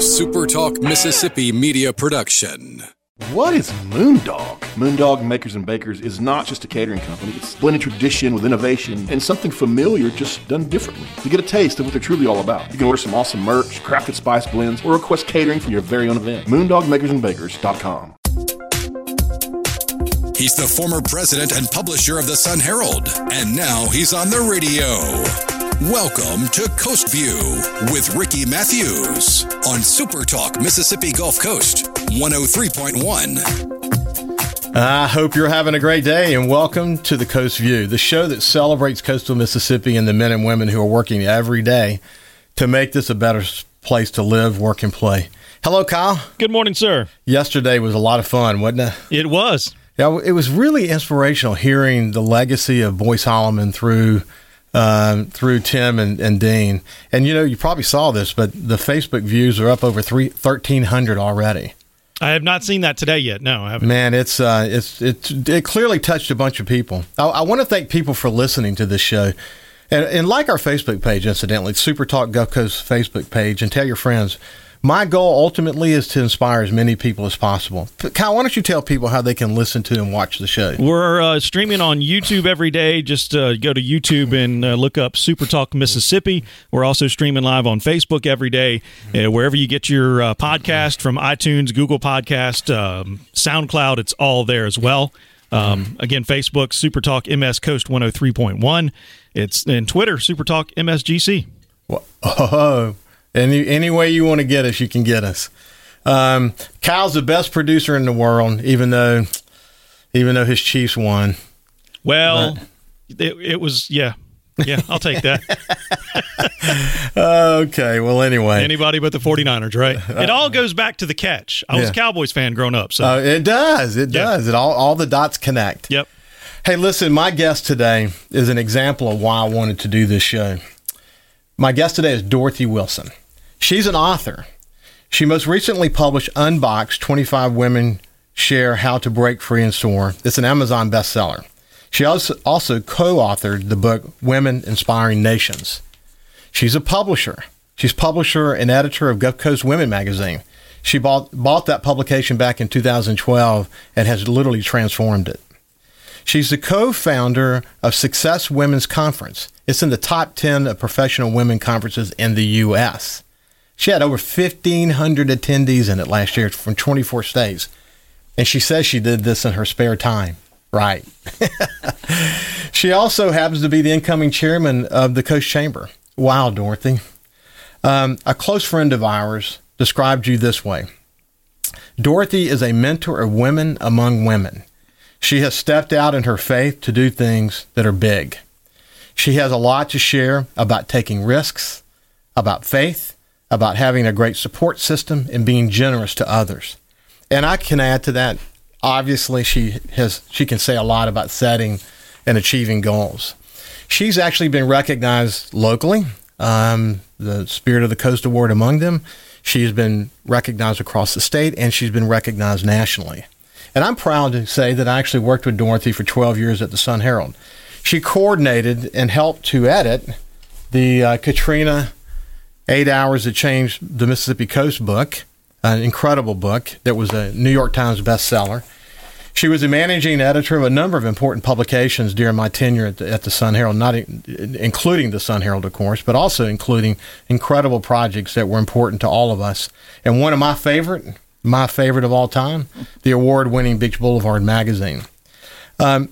SuperTalk Mississippi media production. What is Moondog? Moondog Makers and Bakers is not just a catering company. It's blended tradition with innovation and something familiar just done differently. To get a taste of what they're truly all about, you can order some awesome merch, crafted spice blends, or request catering for your very own event. MoondogMakersandBakers.com. He's the former president and publisher of the Sun Herald, and now he's on the radio. Welcome to Coast View with Ricky Matthews on Super Talk Mississippi Gulf Coast 103.1. I hope you're having a great day and welcome to the Coast View, the show that celebrates coastal Mississippi and the men and women who are working every day to make this a better place to live, work, and play. Hello, Kyle. Good morning, sir. Yesterday was a lot of fun, wasn't it? It was. Yeah, it was really inspirational hearing the legacy of Boyce Holleman through um, through Tim and, and Dean. And you know, you probably saw this, but the Facebook views are up over three thirteen hundred already. I have not seen that today yet. No, I haven't. Man, it's uh, it's it's it clearly touched a bunch of people. I, I want to thank people for listening to this show, and, and like our Facebook page, incidentally, Super Talk Gulf Coast Facebook page, and tell your friends. My goal ultimately is to inspire as many people as possible. Kyle, why don't you tell people how they can listen to and watch the show? We're uh, streaming on YouTube every day. Just uh, go to YouTube and uh, look up Super Talk Mississippi. We're also streaming live on Facebook every day. Uh, wherever you get your uh, podcast from iTunes, Google Podcast, um, SoundCloud, it's all there as well. Um, again, Facebook, Super Talk MS Coast 103.1. It's in Twitter, Super Talk MSGC. Well, oh, any any way you want to get us, you can get us. Um, Kyle's the best producer in the world, even though even though his Chiefs won. Well, it, it was yeah. Yeah, I'll take that. okay. Well, anyway. Anybody but the 49ers, right? It all goes back to the catch. I was a Cowboys fan growing up, so Uh, it does. It Yeah. does. It all all the dots connect. yep. Hey, listen, my guest today is an example of why I wanted to do this show. My guest today is Dorothy Wilson. She's an author. She most recently published Unboxed 25 Women Share How to Break Free and Soar. It's an Amazon bestseller. She also, also co authored the book Women Inspiring Nations. She's a publisher. She's publisher and editor of Gulf Coast Women magazine. She bought, bought that publication back in 2012 and has literally transformed it. She's the co founder of Success Women's Conference. It's in the top 10 of professional women conferences in the U.S. She had over 1,500 attendees in it last year from 24 states. And she says she did this in her spare time. Right. she also happens to be the incoming chairman of the Coast Chamber. Wow, Dorothy. Um, a close friend of ours described you this way Dorothy is a mentor of women among women. She has stepped out in her faith to do things that are big. She has a lot to share about taking risks, about faith, about having a great support system, and being generous to others. And I can add to that. Obviously, she has she can say a lot about setting and achieving goals. She's actually been recognized locally, um, the Spirit of the Coast Award among them. She's been recognized across the state, and she's been recognized nationally. And I'm proud to say that I actually worked with Dorothy for 12 years at the Sun Herald. She coordinated and helped to edit the uh, Katrina Eight Hours That Changed the Mississippi Coast book, an incredible book that was a New York Times bestseller. She was a managing editor of a number of important publications during my tenure at the, at the Sun Herald, not in, including the Sun Herald, of course, but also including incredible projects that were important to all of us. And one of my favorite, my favorite of all time, the award-winning Beach Boulevard magazine. Um,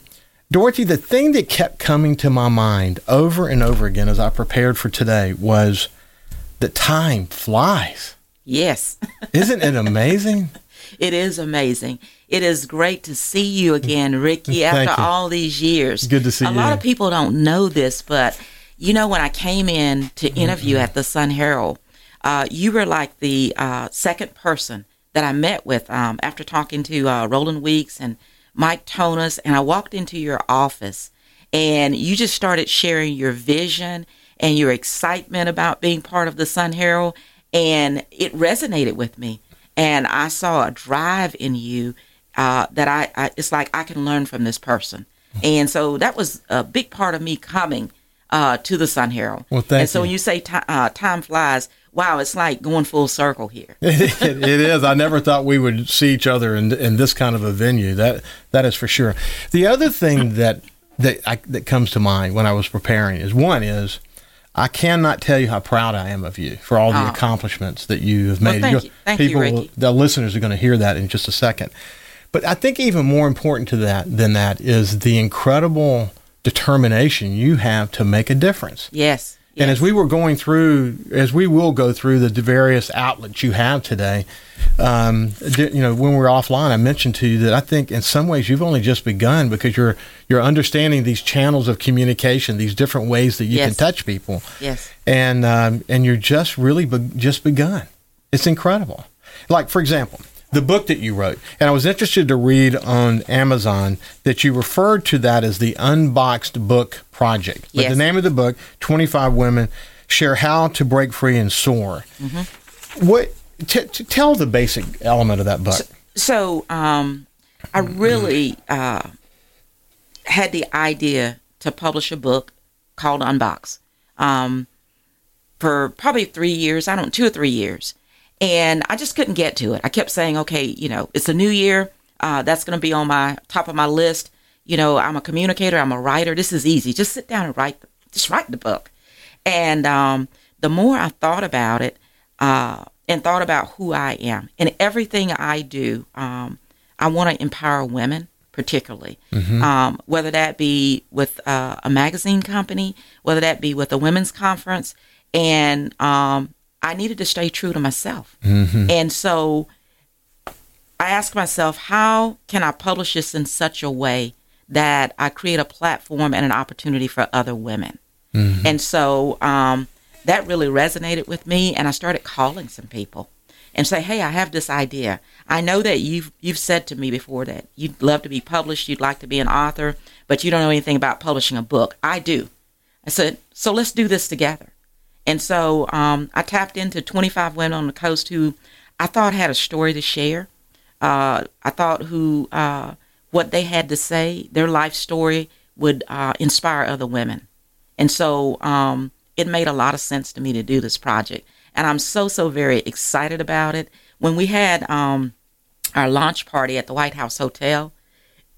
Dorothy, the thing that kept coming to my mind over and over again as I prepared for today was that time flies. Yes, Isn't it amazing? it is amazing. It is great to see you again, Ricky, after all these years. Good to see A you. A lot of people don't know this, but you know, when I came in to interview Mm-hmm. at the Sun Herald, uh, you were like the uh, second person that I met with um, after talking to uh, Roland Weeks and Mike Tonis. And I walked into your office and you just started sharing your vision and your excitement about being part of the Sun Herald. And it resonated with me. And I saw a drive in you uh, that I, I, it's like I can learn from this person. And so that was a big part of me coming uh, to the Sun Herald. Well, thank and so you. when you say ti uh, time flies, wow, it's like going full circle here. it, it is. I never thought we would see each other in in this kind of a venue. That that is for sure. The other thing that that I, that comes to mind when I was preparing is one is I cannot tell you how proud I am of you for all the Oh. accomplishments that you have Well, made. thank You'll- you. Thank you, people, Ricky. the listeners are going to hear that in just a second. But I think even more important to that than that is the incredible determination you have to make a difference. Yes. And as we were going through, as we will go through the various outlets you have today, um, you know, when we're offline, I mentioned to you that I think in some ways you've only just begun because you're you're understanding these channels of communication, these different ways that you can touch people, Yes. and um, and you're just really be- just begun. It's incredible. Like for example, the book that you wrote, and I was interested to read on Amazon that you referred to that as the Unboxed Book Project. But Yes. the name of the book, Twenty Five Women Share How to Break Free and Soar. Mm-hmm. What? T- t- tell the basic element of that book. So um, I really uh, had the idea to publish a book called Unbox um, for probably three years. I don't two or three years, and I just couldn't get to it. I kept saying, okay, you know, it's a new year. Uh, that's going to be on my top of my list. You know, I'm a communicator. I'm a writer. This is easy. Just sit down and write. Just write the book. And um, the more I thought about it, uh, and thought about who I am and everything I do, um, I want to empower women, particularly, um, whether that be with uh, a magazine company, whether that be with a women's conference, and um, I needed to stay true to myself. And so I asked myself, how can I publish this in such a way that I create a platform and an opportunity for other women? And so um, that really resonated with me, and I started calling some people and say, "Hey, I have this idea. I know that you've you've said to me before that you'd love to be published, you'd like to be an author, but you don't know anything about publishing a book. I do." I said, "So let's do this together." And so um, I tapped into 25 women on the coast who I thought had a story to share. Uh, I thought who uh, what they had to say, their life story would uh, inspire other women. And so um, it made a lot of sense to me to do this project. And I'm so, so very excited about it. When we had um, our launch party at the White House Hotel,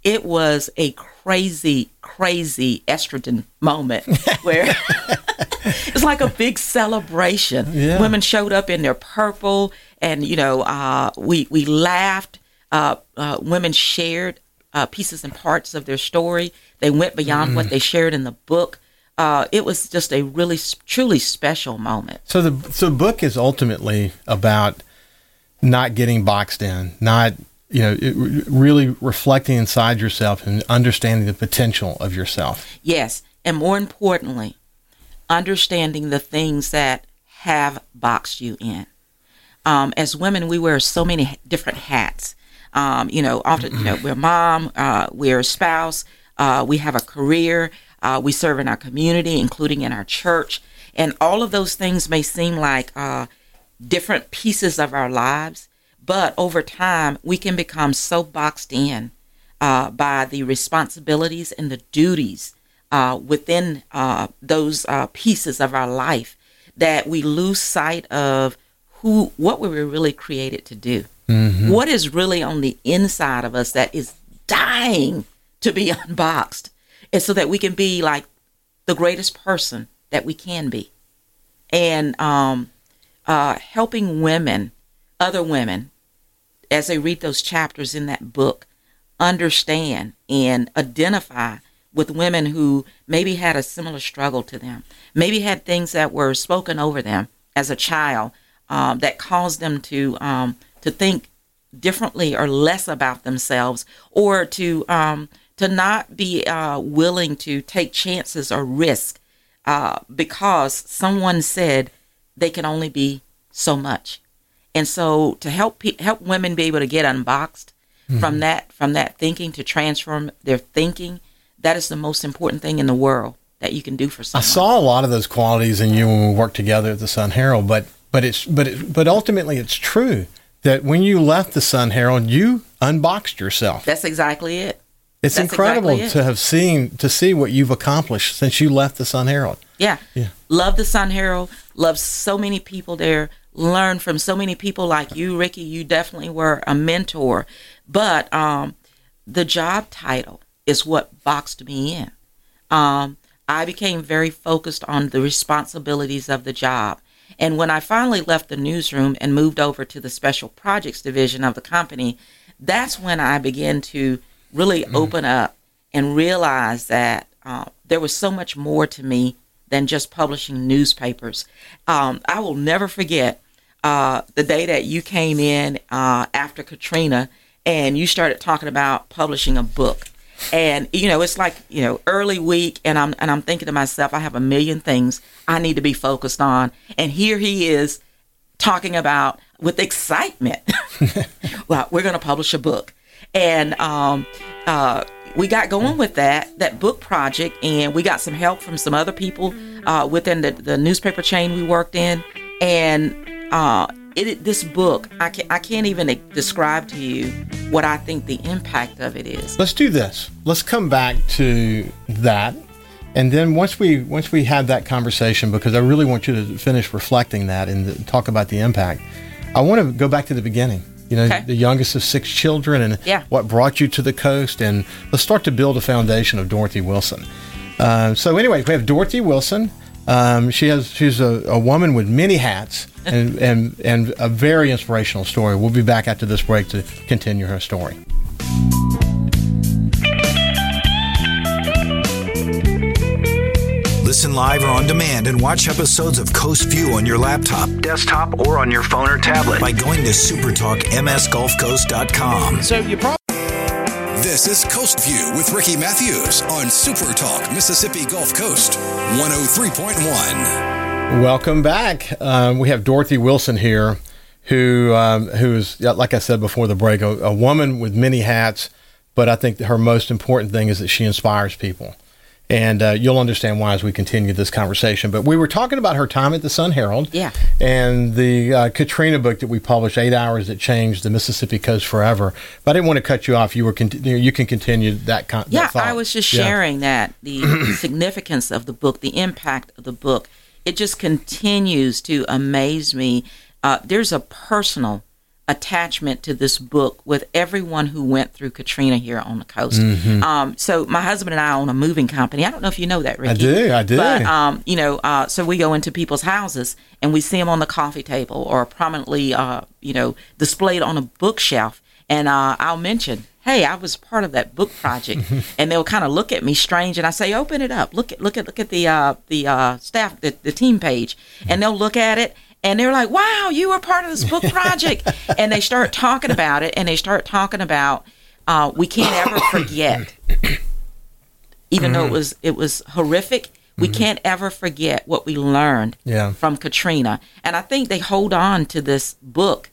it was a crazy, crazy estrogen moment where it's like a big celebration. Yeah. Women showed up in their purple, and you know, uh, we we laughed. Uh, uh, women shared uh, pieces and parts of their story. They went beyond what they shared in the book. Uh, it was just a really, truly special moment. So the so book is ultimately about not getting boxed in, not you know, it, really reflecting inside yourself and understanding the potential of yourself. Yes, and more importantly, understanding the things that have boxed you in. Um, as women, we wear so many different hats. Um, you know, often you know we're mom, uh, we're a spouse, uh, we have a career, uh, we serve in our community, including in our church, and all of those things may seem like uh, different pieces of our lives, but over time we can become so boxed in uh, by the responsibilities and the duties uh, within uh, those uh, pieces of our life that we lose sight of who what we were really created to do. What is really on the inside of us that is dying to be unboxed, and so that we can be like the greatest person that we can be, and um, uh, helping women, other women, as they read those chapters in that book, understand and identify with women who maybe had a similar struggle to them, maybe had things that were spoken over them as a child um, that caused them to um, to think differently or less about themselves, or to um, to not be uh, willing to take chances or risk uh, because someone said they can only be so much. And so to help pe- help women be able to get unboxed from that from that thinking to transform their thinking, that is the most important thing in the world that you can do for someone. I saw a lot of those qualities in you when we worked together at the Sun Herald, but but it's but it, but ultimately it's true that when you left the Sun Herald, you unboxed yourself. That's exactly it. It's That's incredible exactly it. to have seen to see what you've accomplished since you left the Sun Herald. Yeah. Yeah. Love the Sun Herald. Love so many people there. Learn from so many people like you, Ricky. You definitely were a mentor. But um, the job title is what boxed me in. Um, I became very focused on the responsibilities of the job. And when I finally left the newsroom and moved over to the special projects division of the company, that's when I began to really open up and realize that uh, there was so much more to me than just publishing newspapers. Um, I will never forget uh, the day that you came in uh, after Katrina and you started talking about publishing a book. And you know, it's like you know, early week, and I'm and I'm thinking to myself, I have a million things I need to be focused on, and here he is talking about with excitement. well, we're going to publish a book, and um, uh, we got going with that that book project, and we got some help from some other people uh, within the, the newspaper chain we worked in, and uh, it this book I can I can't even describe to you what I think the impact of it is. Let's do this. Let's come back to that. And then once we once we had that conversation, because I really want you to finish reflecting that and th- talk about the impact, I want to go back to the beginning. You know, Okay. the youngest of six children, and Yeah. what brought you to the coast, and let's start to build a foundation of Dorothy Wilson. Uh, so anyway, we have Dorothy Wilson. Um, she has she's a, a woman with many hats and, and and a very inspirational story. We'll be back after this break to continue her story. Listen live or on demand and watch episodes of Coast View on your laptop, desktop, or on your phone or tablet by going to supertalkmsgulfcoast.com. So you probably This is Coast View with Ricky Matthews on Super Talk Mississippi Gulf Coast 103.1. Welcome back. Um, we have Dorothy Wilson here, who um, who is like I said before the break, a, a woman with many hats. But I think her most important thing is that she inspires people, and uh, you'll understand why as we continue this conversation. But we were talking about her time at the Sun Herald, Yeah. and the uh, Katrina book that we published, Eight Hours That Changed the Mississippi Coast Forever. But I didn't want to cut you off. You were conti- you can continue that. Con- that Yeah, thought. I was just Yeah. sharing that the significance of the book, the impact of the book. It just continues to amaze me. Uh, there's a personal attachment to this book with everyone who went through Katrina here on the coast. Um, so my husband and I own a moving company. I don't know if you know that, Ricky. I do, I do. But um, you know, uh, so we go into people's houses and we see them on the coffee table or prominently, uh, you know, displayed on a bookshelf. And uh, I'll mention, hey, I was part of that book project, and they'll kind of look at me strange, and I say, open it up, look at look at look at the uh, the uh, staff the, the team page, and they'll look at it. And they're like, "Wow, you were part of this book project," and they start talking about it, and they start talking about uh, we can't ever forget. Even though it was it was horrific we can't ever forget what we learned Yeah. from katrina. And i think they hold on to this book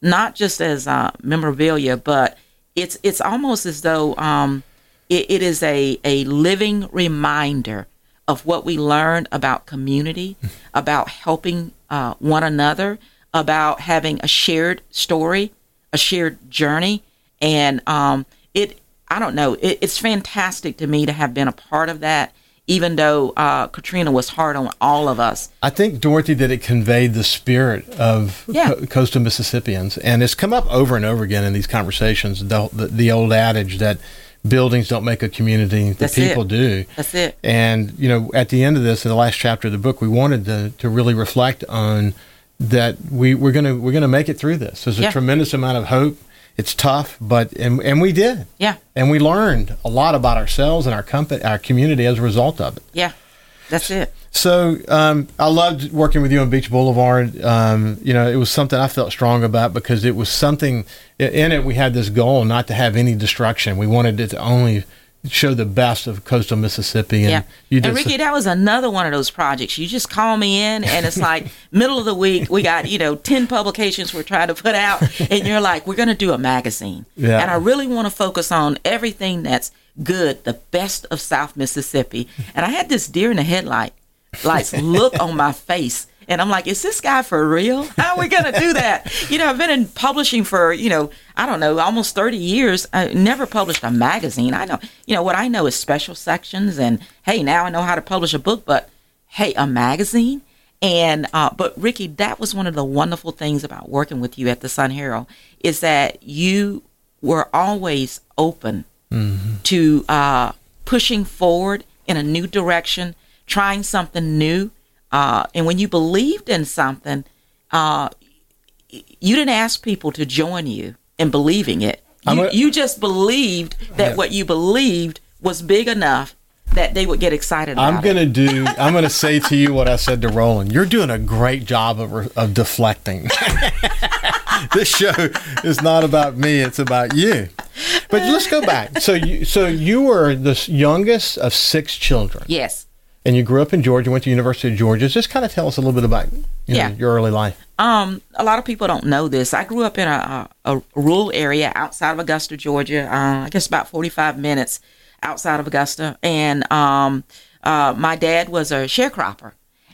not just as uh, memorabilia but it's it's almost as though um, it, it is a, a living reminder of what we learned about community about helping uh, one another about having a shared story a shared journey and um, it i don't know it, it's fantastic to me to have been a part of that even though uh, katrina was hard on all of us I think Dorothy that it conveyed the spirit of Yeah. co- coastal Mississippians, and it's come up over and over again in these conversations. The the, the old adage that buildings don't make a community, the That's it. people do. That's it. And you know, at the end of this, in the last chapter of the book, we wanted to to really reflect on that we we're gonna we're gonna make it through this. There's a Yeah. tremendous amount of hope. It's tough, but and and we did. yeah And we learned a lot about ourselves and our company, our community as a result of it. yeah that's it So um, I loved working with you on Beach Boulevard. Um, you know, it was something I felt strong about because it was something in it. We had this goal not to have any destruction. We wanted it to only show the best of coastal Mississippi. And yeah. and Ricky, that was another one of those projects. You just call me in, and it's like middle of the week. We got you know ten publications we're trying to put out, and you're like, we're going to do a magazine. Yeah. And I really want to focus on everything that's good, the best of South Mississippi. And I had this deer in the headlight lights look on my face. And I'm like, is this guy for real? How are we going to do that? You know, I've been in publishing for, you know, I don't know, almost 30 years. I never published a magazine. I know, you know, what I know is special sections. And hey, now I know how to publish a book, but hey, a magazine? And, uh, but Ricky, that was one of the wonderful things about working with you at the Sun Herald is that you were always open to uh, pushing forward in a new direction, trying something new. Uh, and when you believed in something, uh, you didn't ask people to join you in believing it. You, gonna- you just believed that what you believed was big enough that they would get excited about I'm it. gonna do. I'm gonna say to you what I said to Roland. You're doing a great job of, of deflecting. this show is not about me; it's about you. But let's go back. So you, so you were the youngest of six children, Yes. And you grew up in Georgia. Went to University of Georgia. Just kind of tell us a little bit about you know, Yeah. your early life. Um, a lot of people don't know this. I grew up in a, a, a rural area outside of Augusta, Georgia. Uh, I guess about 45 minutes outside of Augusta. And um, uh, my dad was a sharecropper.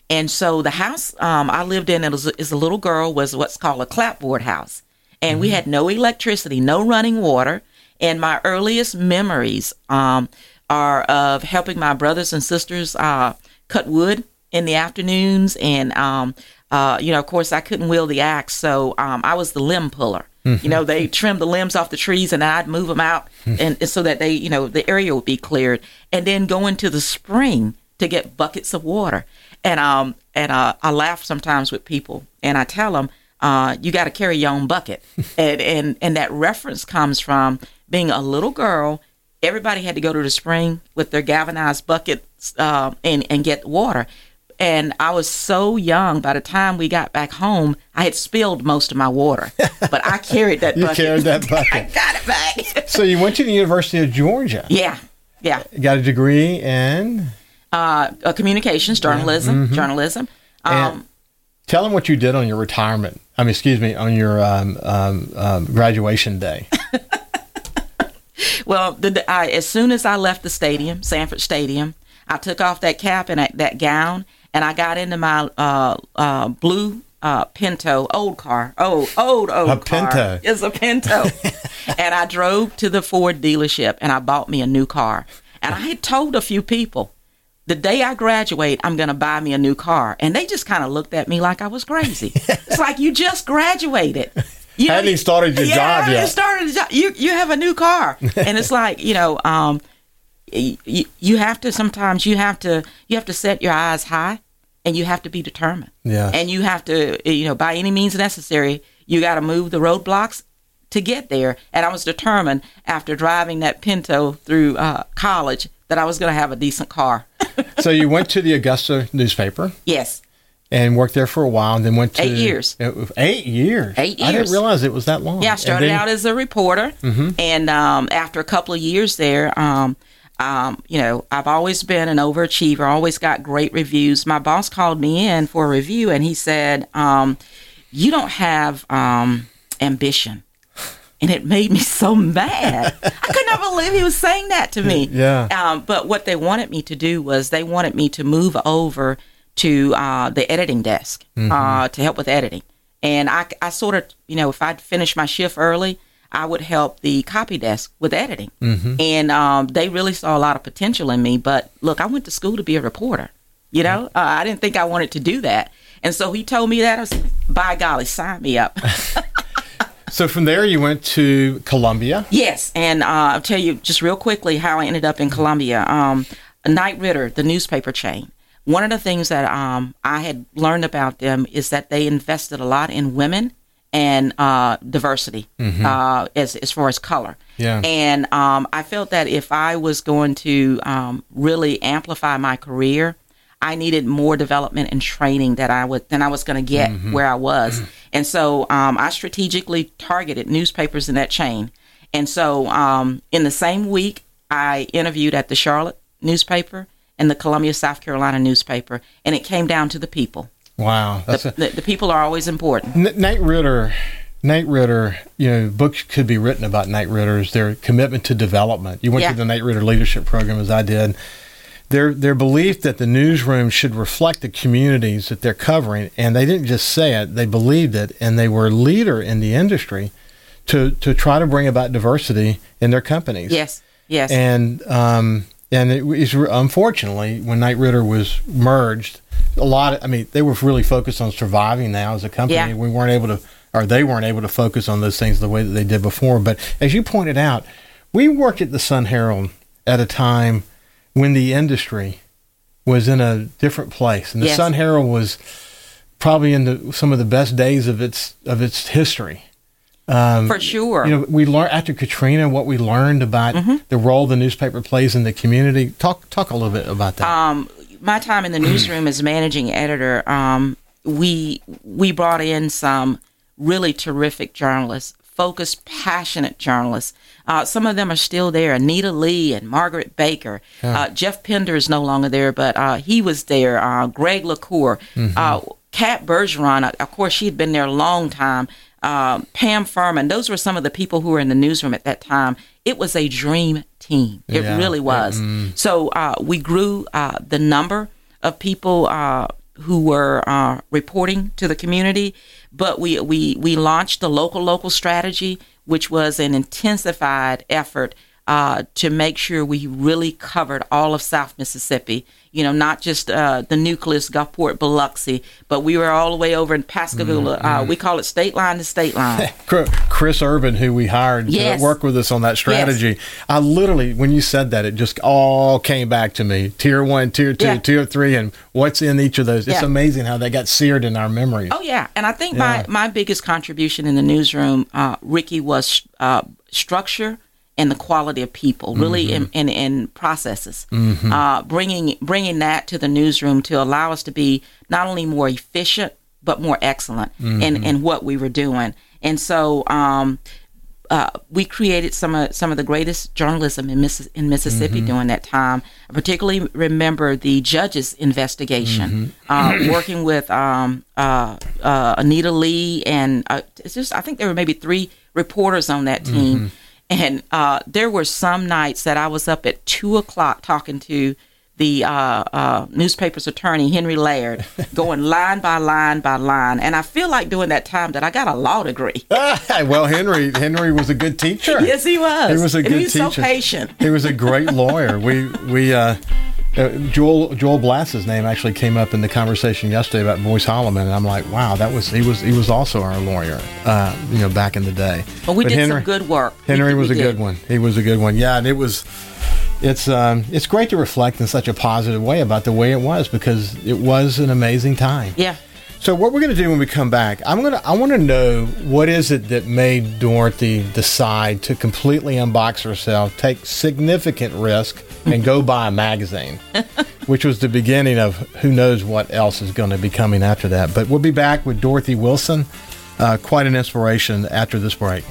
And so the house um, I lived in as a, as a little girl was what's called a clapboard house. And we had no electricity, no running water. And my earliest memories um, are of helping my brothers and sisters uh, cut wood in the afternoons. And, um, uh, you know, of course, I couldn't wield the axe. So um, I was the limb puller. You know, they trimmed the limbs off the trees and I'd move them out and, and so that they, you know, the area would be cleared. And then go into the spring to get buckets of water. And um and uh, I laugh sometimes with people and I tell them, uh, you got to carry your own bucket. and, and and that reference comes from being a little girl. Everybody had to go to the spring with their galvanized buckets uh, and and get water. And I was so young. By the time we got back home, I had spilled most of my water, but I carried that You bucket. carried that I bucket. got it back. So you went to the University of Georgia. yeah, yeah. Got a degree in. Uh, uh, communications, journalism, journalism. Um, tell them what you did on your retirement. I mean, excuse me, on your um, um, um, graduation day. Well, the, I, as soon as I left the stadium, Sanford Stadium, I took off that cap and that, that gown, and I got into my uh, uh, blue uh, Pinto, old car, Oh, old, old, old A car. Pinto. It's a Pinto, and I drove to the Ford dealership and I bought me a new car. And I had told a few people, the day I graduate, I'm going to buy me a new car, and they just kind of looked at me like I was crazy. it's like you just graduated. You Hadn't even started your yeah, job yet. started job. You you have a new car, and it's like you know, um, you, you have to sometimes you have to you have to set your eyes high, and you have to be determined. Yes. and you have to you know by any means necessary, you got to move the roadblocks to get there. And I was determined after driving that Pinto through uh, college that I was going to have a decent car. so you went to the Augusta newspaper yes, and worked there for a while, and then went to Eight years. Eight years. Eight years. I didn't realize it was that long. Yeah, I started then- out as a reporter, and um, after a couple of years there, um, um, you know, I've always been an overachiever. Always got great reviews. My boss called me in for a review, and he said, um, "You don't have um, ambition." And it made me so mad. I could not believe he was saying that to me. Yeah. Um, but what they wanted me to do was they wanted me to move over to uh, the editing desk uh, to help with editing. And I, I sort of, you know, if I'd finish my shift early, I would help the copy desk with editing. And um, they really saw a lot of potential in me. But look, I went to school to be a reporter. You know, uh, I didn't think I wanted to do that. And so he told me that. I was by golly, sign me up. So from there, you went to Columbia. Yes, and uh, I'll tell you just real quickly how I ended up in Columbia. Um, Knight Ridder, the newspaper chain. One of the things that um, I had learned about them is that they invested a lot in women and uh, diversity uh, as as far as color. Yeah. And um, I felt that if I was going to um, really amplify my career, I needed more development and training that I would than I was going to get where I was. And so um, I strategically targeted newspapers in that chain. And so um, in the same week, I interviewed at the Charlotte newspaper and the Columbia, South Carolina newspaper, and it came down to the people. Wow. The, a, the, the people are always important. N- Knight Ridder. Knight Ridder, you know, books could be written about Knight Ridder's their commitment to development. You went Yeah. to the Knight Ridder Leadership Program as I did. their their belief that the newsroom should reflect the communities that they're covering, and they didn't just say it; they believed it, and they were a leader in the industry to to try to bring about diversity in their companies. Yes, yes. And um, and it was unfortunately when Knight Ridder was merged, a lot. Of, I mean, they were really focused on surviving now as a company. Yeah. We weren't able to, or they weren't able to focus on those things the way that they did before. But as you pointed out, we worked at the Sun Herald at a time when the industry was in a different place, and the Yes. Sun Herald was probably in the, some of the best days of its of its history. Um, For sure. You know, we learned after Katrina what we learned about Mm-hmm. the role the newspaper plays in the community. Talk talk a little bit about that. um, my time in the newsroom as managing editor, um, we we brought in some really terrific journalists, focused, passionate journalists. Uh, some of them are still there. Anita Lee and Margaret Baker. Uh, Jeff Pender is no longer there, but uh, he was there. Uh, Greg LaCour. Uh, Kat Bergeron, of course, she had been there a long time. Um, Pam Furman. Those were some of the people who were in the newsroom at that time. It was a dream team. It Yeah. really was. So uh, we grew uh, the number of people uh, who were uh, reporting to the community, but we, we, we launched the local local strategy, which was an intensified effort uh, to make sure we really covered all of South Mississippi. You know, not just uh, the nucleus, Gulfport, Biloxi, but we were all the way over in Pascagoula. Uh, we call it state line to state line. Chris Urban, who we hired Yes. to work with us on that strategy, I literally, when you said that, it just all came back to me. Tier one, tier two, Yeah. tier three, and what's in each of those. It's Yeah. amazing how they got seared in our memories. Oh yeah, and I think Yeah. my my biggest contribution in the newsroom, uh, Ricky, was uh, structure and the quality of people, really in, in in processes. Uh, bringing bringing that to the newsroom to allow us to be not only more efficient but more excellent in in what we were doing, and so. Um, uh, we created some of some of the greatest journalism in, Missis- in Mississippi during that time. I particularly remember the judges' investigation, uh, working with um, uh, uh, Anita Lee, and uh, it's just I think there were maybe three reporters on that team. And uh, there were some nights that I was up at two o'clock talking to the uh, uh, newspaper's attorney, Henry Laird, going line by line by line. And I feel like during that time that I got a law degree. well, Henry Henry was a good teacher. Yes, he was. He was a And good he was teacher. so patient. He was a great lawyer. We we uh, uh, Joel Joel Blass's name actually came up in the conversation yesterday about Boyce Holleman, and I'm like, wow, that was he was he was also our lawyer, uh, you know, back in the day. But we did Henry, some good work. Henry did- was a good one. He was a good one. Yeah, and it was. It's um, it's great to reflect in such a positive way about the way it was because it was an amazing time. Yeah. So what we're going to do when we come back, I'm going to I want to know what is it that made Dorothy decide to completely unbox herself, take significant risk, and go buy a magazine, which was the beginning of who knows what else is going to be coming after that. But we'll be back with Dorothy Wilson, uh, quite an inspiration after this break.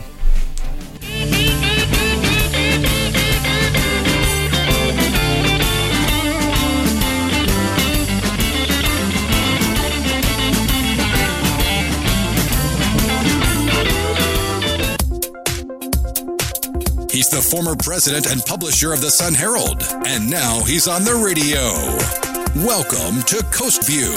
The former president and publisher of the Sun Herald, and now he's on the radio. Welcome to Coast View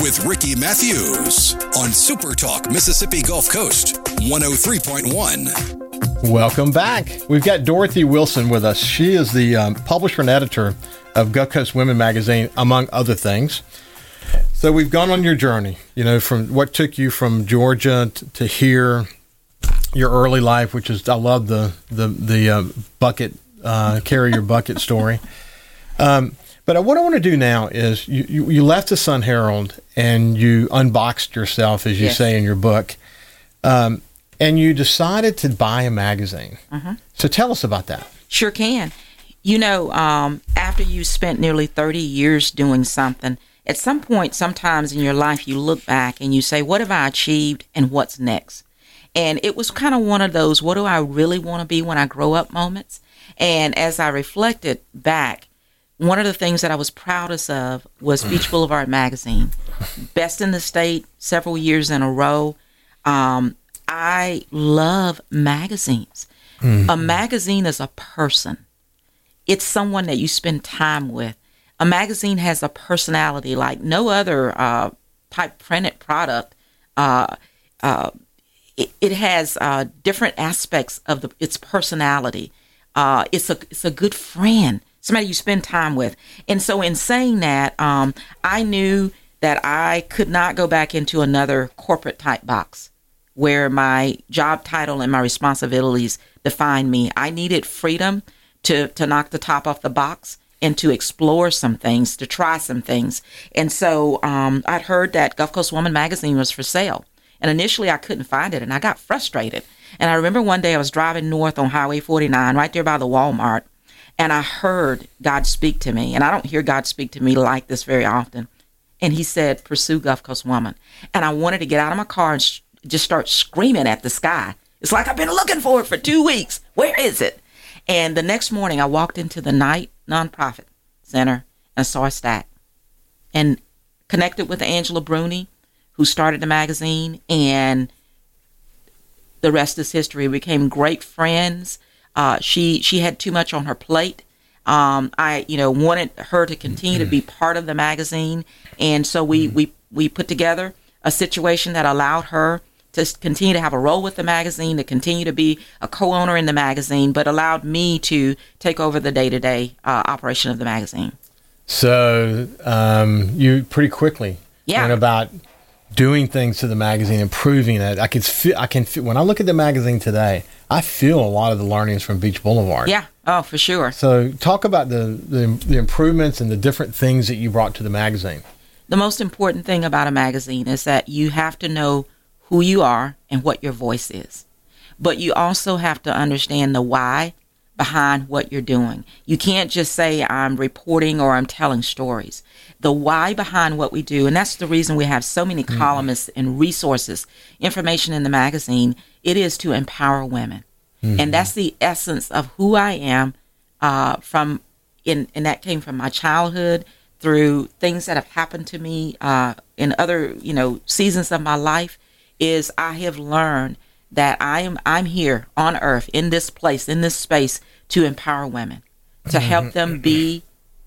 with Ricky Matthews on Super Talk Mississippi Gulf Coast 103.1. Welcome back. We've got Dorothy Wilson with us. She is the um, publisher and editor of Gulf Coast Women magazine, among other things. So we've gone on your journey, you know, from what took you from Georgia t- to here, your early life, which is I love the the the uh, bucket uh, carry your bucket story. Um, but what I want to do now is you, you, you left the Sun Herald and you unboxed yourself, as you Yes. say in your book, um, and you decided to buy a magazine. So tell us about that. Sure can. You know, um, after you spent nearly 30 years doing something, at some point, sometimes in your life, you look back and you say, What have I achieved and what's next? And it was kind of one of those, What do I really want to be when I grow up moments? And as I reflected back, one of the things that I was proudest of was Beach Boulevard magazine, best in the state several years in a row. Um, I love magazines. A magazine is a person. It's someone that you spend time with. a magazine has a personality like no other uh, type printed product. Uh, uh, it, it, has uh, different aspects of the, its personality. Uh, it's a it's a good friend, somebody you spend time with. And so, in saying that, um, I knew that I could not go back into another corporate type box where my job title and my responsibilities define me. I needed freedom to to knock the top off the box and to explore some things, to try some things. And so um, I'd heard that Gulf Coast Woman magazine was for sale. And initially I couldn't find it and I got frustrated. And I remember one day I was driving north on Highway 49, right there by the Walmart, and I heard God speak to me. And I don't hear God speak to me like this very often. And he said, Pursue Gulf Coast Woman. And I wanted to get out of my car and sh- just start screaming at the sky. It's like I've been looking for it for two weeks. Where is it? And the next morning, I walked into the Knight Nonprofit Center and saw a stack and connected with Angela Bruni, who started the magazine, and the rest is history. We became great friends. Uh, she she had too much on her plate. Um, I you know wanted her to continue to be part of the magazine, and so we we we put together a situation that allowed her to continue to have a role with the magazine, to continue to be a co-owner in the magazine, but allowed me to take over the day-to-day uh, operation of the magazine. So um, you pretty quickly yeah. went about doing things to the magazine, improving it. I can feel, I can feel, when I look at the magazine today, I feel a lot of the learnings from Beach Boulevard. Yeah. Oh, for sure. So talk about the, the, the improvements and the different things that you brought to the magazine. The most important thing about a magazine is that you have to know who you are and what your voice is. But you also have to understand the why behind what you're doing. You can't just say, I'm reporting or I'm telling stories. The why behind what we do, and that's the reason we have so many mm-hmm. columnists and resources, information in the magazine, it is to empower women. Mm-hmm. And that's the essence of who I am uh, from, in, and that came from my childhood through things that have happened to me uh, in other, you know, seasons of my life is I have learned that I am I'm here on earth in this place in this space to empower women to mm-hmm. help them be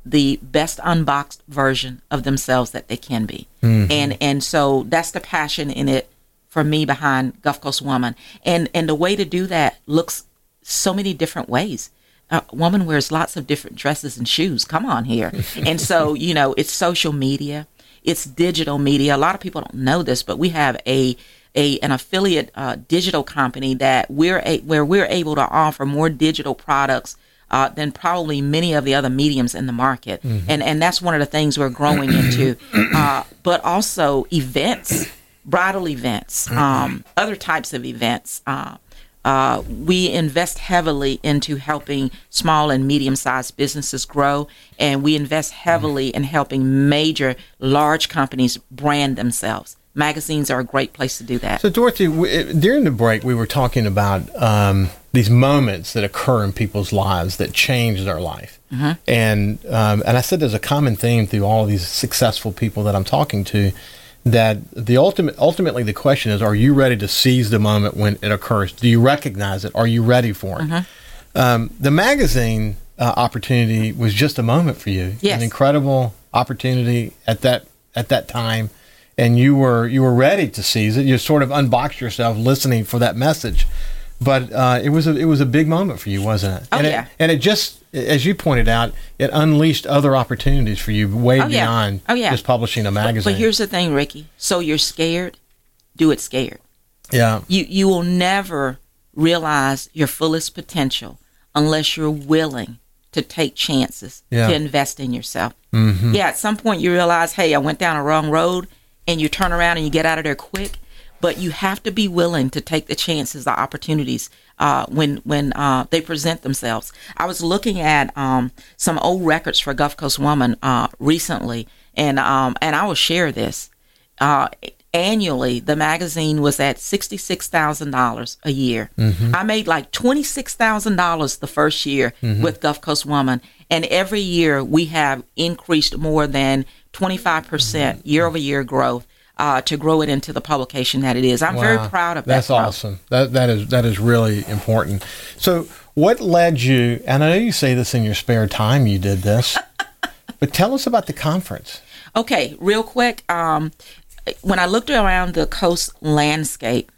the best unboxed version of themselves that they can be. Mm-hmm. and and so that's the passion in it for me behind Gulf Coast Woman. And and the way to do that looks so many different ways. A woman wears lots of different dresses and shoes. Come on here. And so you know it's social media. It's digital media. A lot of people don't know this but we have a a an affiliate uh, digital company that we're a, where we're able to offer more digital products uh, than probably many of the other mediums in the market, mm-hmm. and and that's one of the things we're growing into. Uh, but also events, bridal events, um, other types of events. Uh, uh, we invest heavily into helping small and medium sized businesses grow, and we invest heavily in helping major, large companies brand themselves magazines are a great place to do that. So, Dorothy, we, during the break, we were talking about um, these moments that occur in people's lives that change their life, mm-hmm. and um, and I said there's a common theme through all of these successful people that I'm talking to. That the ultimate, ultimately, the question is: Are you ready to seize the moment when it occurs? Do you recognize it? Are you ready for it? Mm-hmm. Um, the magazine uh, opportunity was just a moment for you. Yes. An incredible opportunity at that at that time and you were you were ready to seize it. You sort of unboxed yourself, listening for that message. But uh, it was a it was a big moment for you, wasn't it? Oh and yeah. It, and it just, as you pointed out, it unleashed other opportunities for you way oh, beyond yeah. Oh, yeah. just publishing a magazine. But, but here's the thing, Ricky. So you're scared. Do it scared. Yeah. You you will never realize your fullest potential unless you're willing to take chances yeah. to invest in yourself. Mm-hmm. Yeah. At some point, you realize, hey, I went down a wrong road and you turn around and you get out of there quick. But you have to be willing to take the chances, the opportunities uh, when when uh, they present themselves. I was looking at um, some old records for Gulf Coast Woman uh, recently, and um, and I will share this. Uh, annually, the magazine was at sixty six thousand dollars a year. Mm-hmm. I made like twenty six thousand dollars the first year mm-hmm. with Gulf Coast Woman, and every year we have increased more than 25% year over year growth uh, to grow it into the publication that it is. I'm wow. very proud of that. That's growth. awesome. That that is that is really important. So, what led you? And I know you say this in your spare time. You did this. but tell us about the conference. Okay, real quick. Um, when I looked around the coast landscape,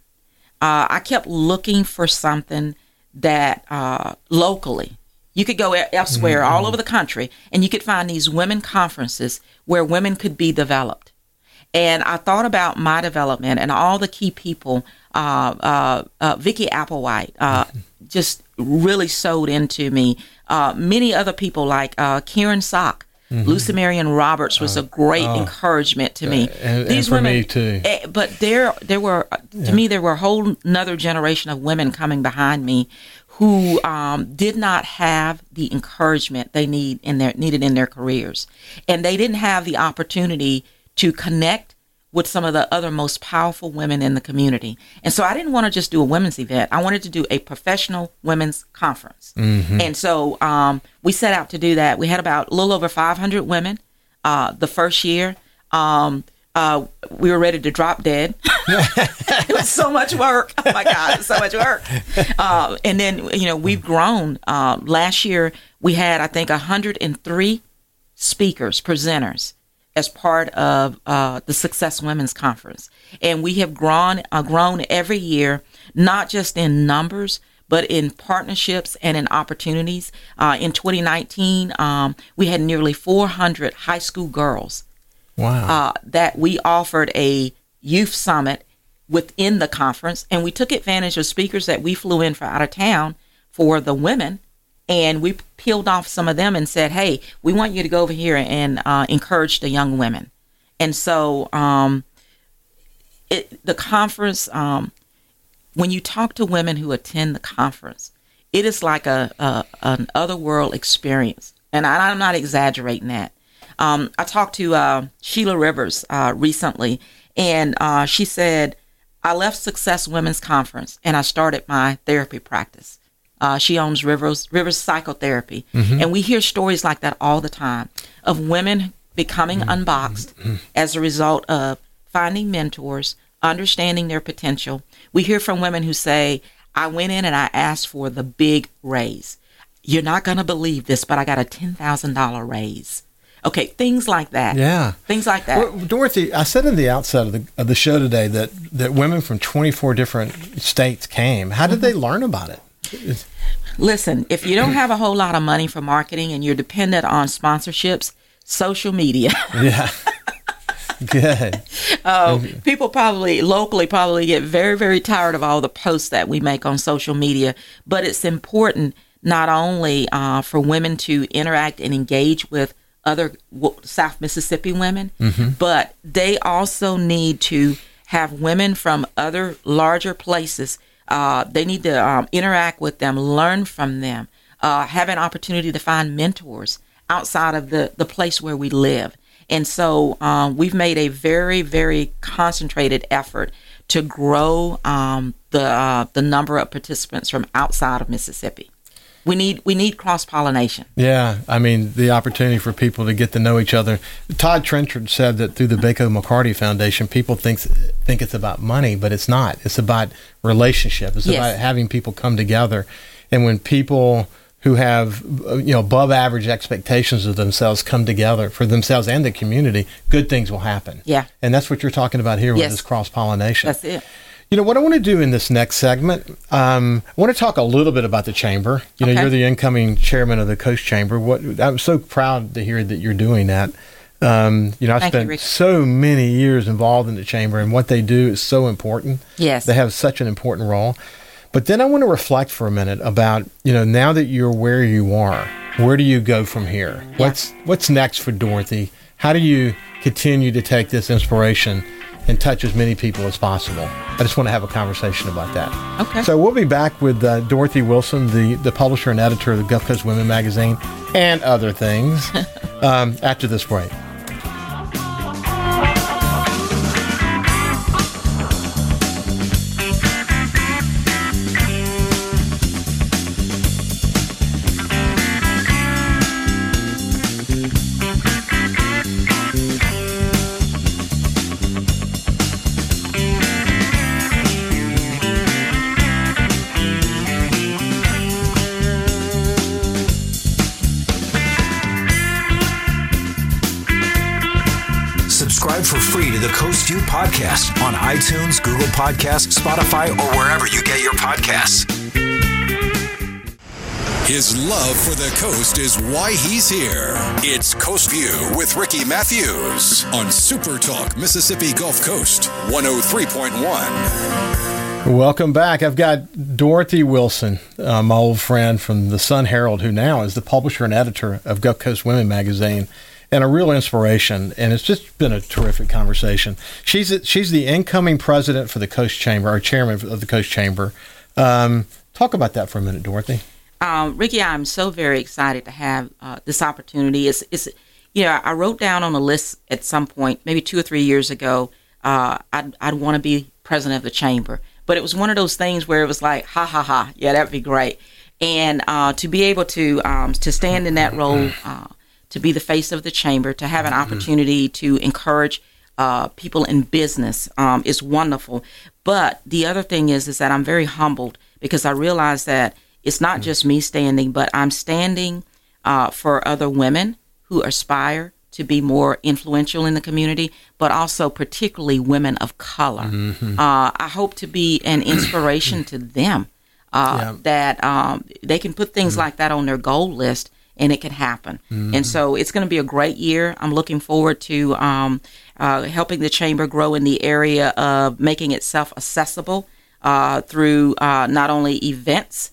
uh, I kept looking for something that uh, locally you could go elsewhere, mm-hmm. all over the country, and you could find these women conferences where women could be developed. And I thought about my development and all the key people. Uh, uh, uh, Vicki Applewhite uh, just really sewed into me. Uh, many other people like uh, Karen Sock, Mm-hmm. Lucy Marion Roberts was a great oh, encouragement to me. And, These and women, too. Eh, but there, there were to yeah. me, there were a whole another generation of women coming behind me who um, did not have the encouragement they need in their needed in their careers, and they didn't have the opportunity to connect with some of the other most powerful women in the community. And so I didn't want to just do a women's event. I wanted to do a professional women's conference. Mm-hmm. And so um, we set out to do that. We had about a little over 500 women uh, the first year. Um, uh, we were ready to drop dead. it was so much work. Oh my God, so much work. Uh, and then, you know, we've grown. Uh, last year, we had, I think, 103 speakers, presenters as part of uh, the Success Women's Conference, and we have grown uh, grown every year, not just in numbers but in partnerships and in opportunities. Uh, in 2019, um, we had nearly 400 high school girls. Wow! Uh, that we offered a youth summit within the conference, and we took advantage of speakers that we flew in from out of town for the women and we peeled off some of them and said, "Hey, we want you to go over here and uh, encourage the young women." And so, um, it, the conference, um, when you talk to women who attend the conference, it is like a, a an otherworld experience, and I, am not exaggerating that. Um, I talked to uh, Sheila Rivers uh, recently, and uh, she said, "I left Success Women's Conference and I started my therapy practice." Uh, she owns Rivers Rivers Psychotherapy, mm-hmm. and we hear stories like that all the time of women becoming mm-hmm. unboxed mm-hmm. as a result of finding mentors, understanding their potential. We hear from women who say, "I went in and I asked for the big raise. You're not going to believe this, but I got a ten thousand dollar raise." Okay, things like that. Yeah, things like that. Well, Dorothy, I said in the outset of the of the show today that that women from 24 different states came. How did mm-hmm. they learn about it? Listen, if you don't have a whole lot of money for marketing and you're dependent on sponsorships, social media. yeah. Good. Uh, people probably locally probably get very, very tired of all the posts that we make on social media, but it's important not only uh, for women to interact and engage with other South Mississippi women, mm-hmm. but they also need to have women from other larger places uh, they need to um, interact with them, learn from them, uh, have an opportunity to find mentors outside of the, the place where we live. And so um, we've made a very, very concentrated effort to grow um, the uh, the number of participants from outside of Mississippi we need we need cross pollination. Yeah, I mean the opportunity for people to get to know each other. Todd Trenchard said that through the Bako McCarty Foundation, people think think it's about money, but it's not. It's about relationship. It's yes. about having people come together, and when people who have you know above average expectations of themselves come together for themselves and the community, good things will happen. Yeah, and that's what you're talking about here yes. with this cross pollination. That's it. You know what I want to do in this next segment. Um, I want to talk a little bit about the chamber. You know, okay. you're the incoming chairman of the Coast Chamber. What I'm so proud to hear that you're doing that. Um, you know, I've spent you, so many years involved in the chamber, and what they do is so important. Yes, they have such an important role. But then I want to reflect for a minute about you know now that you're where you are, where do you go from here? Yeah. What's what's next for Dorothy? How do you continue to take this inspiration and touch as many people as possible. I just want to have a conversation about that. Okay. So we'll be back with uh, Dorothy Wilson, the, the publisher and editor of the Gulf Coast Women magazine, and other things um, after this break. On iTunes, Google Podcasts, Spotify, or wherever you get your podcasts. His love for the coast is why he's here. It's Coast View with Ricky Matthews on Super Talk Mississippi Gulf Coast 103.1. Welcome back. I've got Dorothy Wilson, uh, my old friend from the Sun Herald, who now is the publisher and editor of Gulf Coast Women magazine, and a real inspiration. And it's just been a terrific conversation. She's she's the incoming president for the Coast Chamber, or chairman of the Coast Chamber. Um, talk about that for a minute, Dorothy. Um, Ricky, I'm so very excited to have uh, this opportunity. It's, it's, you know, I wrote down on a list at some point, maybe two or three years ago, uh, I'd, I'd want to be president of the chamber. But it was one of those things where it was like, ha ha ha, yeah, that'd be great. And uh, to be able to um, to stand in that role, uh, to be the face of the chamber, to have an opportunity to encourage uh, people in business um, is wonderful. But the other thing is, is that I'm very humbled because I realize that it's not just me standing, but I'm standing uh, for other women who aspire to be more influential in the community, but also particularly women of color. Mm-hmm. Uh, I hope to be an inspiration to them uh, Yeah. that um, they can put things like that on their goal list and it can happen. And so it's going to be a great year. I'm looking forward to um, uh, helping the chamber grow in the area of making itself accessible uh, through uh, not only events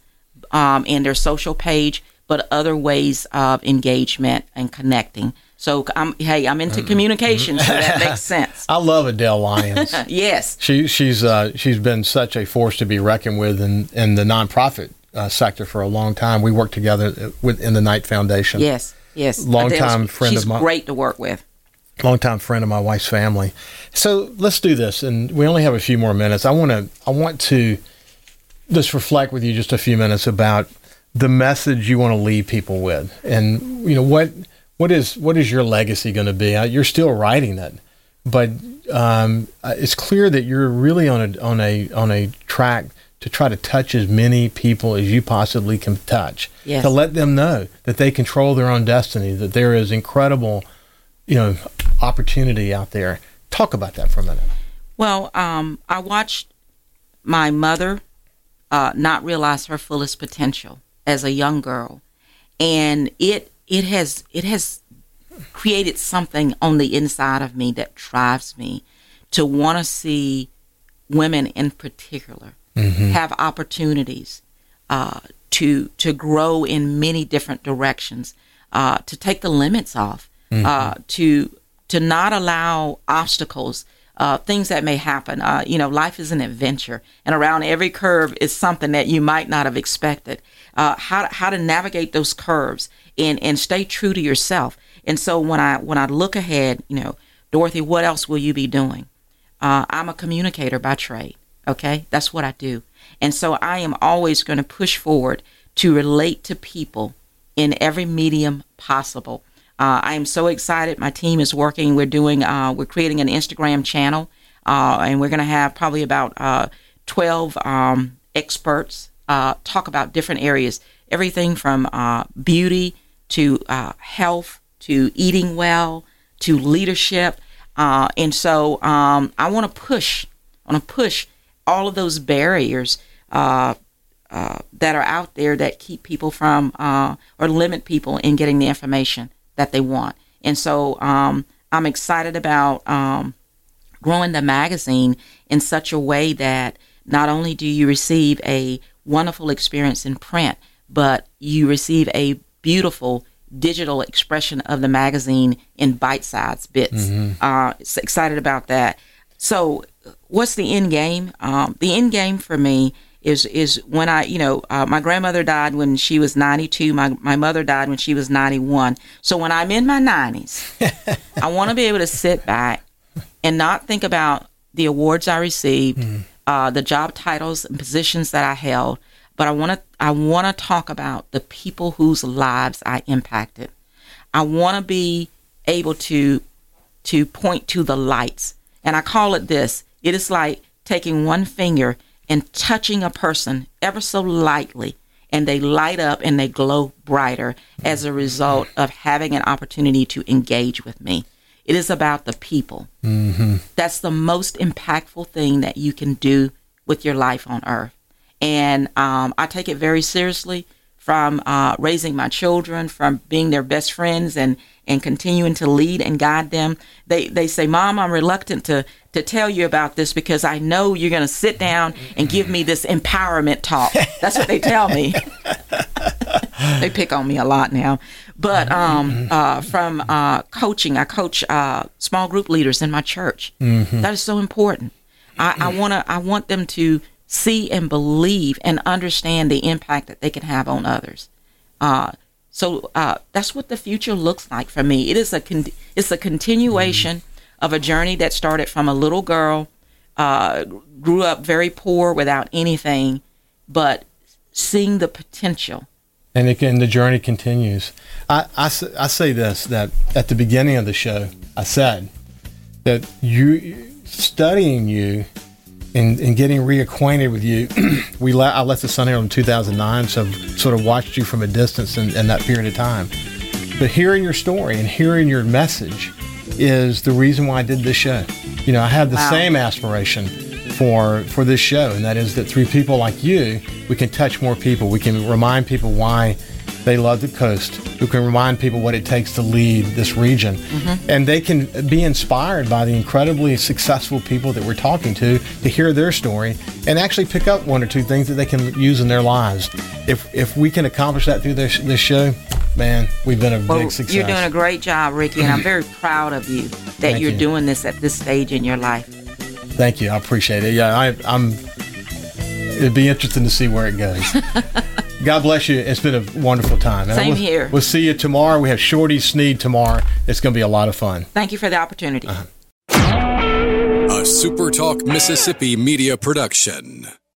um, and their social page, but other ways of engagement and connecting. So I'm hey, I'm into communication, so that makes sense. I love Adele Lyons. Yes. She she's uh, she's been such a force to be reckoned with in in the nonprofit uh, sector for a long time. We worked together with in the Knight Foundation. Yes. Yes. Longtime Adele's- friend of mine. great to work with. longtime friend of my wife's family. So let's do this, and we only have a few more minutes. I want to I want to just reflect with you just a few minutes about the message you want to leave people with, and you know what what is what is your legacy going to be? Uh, You're still writing it, but um, uh, it's clear that you're really on a on a on a track to try to touch as many people as you possibly can touch. Yes. To let them know that they control their own destiny, that there is incredible you know opportunity out there. Talk about that for a minute. Well, um, I watched my mother uh, not realize her fullest potential as a young girl, and it it has it has created something on the inside of me that drives me to want to see women in particular have opportunities uh, to to grow in many different directions, uh, to take the limits off, uh, to to not allow obstacles, uh, things that may happen. Uh, you know, life is an adventure, and around every curve is something that you might not have expected. Uh, how how to navigate those curves and and stay true to yourself. And so when I when I look ahead, you know, Dorothy, what else will you be doing? Uh, I'm a communicator by trade. Okay, that's what I do, and so I am always going to push forward to relate to people in every medium possible. Uh, I am so excited. My team is working. We're doing. Uh, we're creating an Instagram channel, uh, and we're going to have probably about uh, twelve um, experts uh, talk about different areas, everything from uh, beauty to health to eating well to leadership. And so um, I want to push. I want to push all of those barriers uh, uh, that are out there that keep people from uh, or limit people in getting the information that they want. And so um, I'm excited about um, growing the magazine in such a way that not only do you receive a wonderful experience in print, but you receive a beautiful digital expression of the magazine in bite-sized bits. Uh, excited about that. So, what's the end game? Um, the end game for me is is when I, you know, uh, my grandmother died when she was 92. My my mother died when she was 91. So when I'm in my 90s, I want to be able to sit back and not think about the awards I received, uh, the job titles and positions that I held, but I want to I want to talk about the people whose lives I impacted. I want to be able to to point to the lights, and I call it this. It is like taking one finger and touching a person ever so lightly, and they light up and they glow brighter as a result of having an opportunity to engage with me. It is about the people. Mm-hmm. That's the most impactful thing that you can do with your life on earth. And um, I take it very seriously from uh, raising my children, from being their best friends, and and continuing to lead and guide them. They they say, "Mom, I'm reluctant to to tell you about this because I know you're going to sit down and give me this empowerment talk." That's what they tell me. they pick on me a lot now, but um, uh, from uh, coaching, I coach uh, small group leaders in my church. Mm-hmm. That is so important. I, I wanna I want them to see and believe and understand the impact that they can have on others. Uh, so uh, that's what the future looks like for me. It is a con- it's a continuation mm-hmm. of a journey that started from a little girl, uh, grew up very poor without anything, but seeing the potential. And again, the journey continues. I, I, I say this that at the beginning of the show, I said that you studying you and, and getting reacquainted with you, we I left the Sun Herald in 2009, so I've sort of watched you from a distance in, in that period of time. But hearing your story and hearing your message is the reason why I did this show. You know, I had the wow. same aspiration for for this show, and that is that through people like you, we can touch more people. We can remind people why they love the coast, who can remind people what it takes to lead this region. Mm-hmm. And they can be inspired by the incredibly successful people that we're talking to to hear their story and actually pick up one or two things that they can use in their lives. If, if we can accomplish that through this, this show, man, we've been a well, big success. You're doing a great job, Ricky, and I'm very proud of you that Thank you're you. doing this at this stage in your life. Thank you. I appreciate it. Yeah, I, I'm. It'd be interesting to see where it goes. God bless you. It's been a wonderful time. Same we'll, here. We'll see you tomorrow. We have Shorty Sneed tomorrow. It's going to be a lot of fun. Thank you for the opportunity. Uh-huh. A Super Talk Mississippi media production.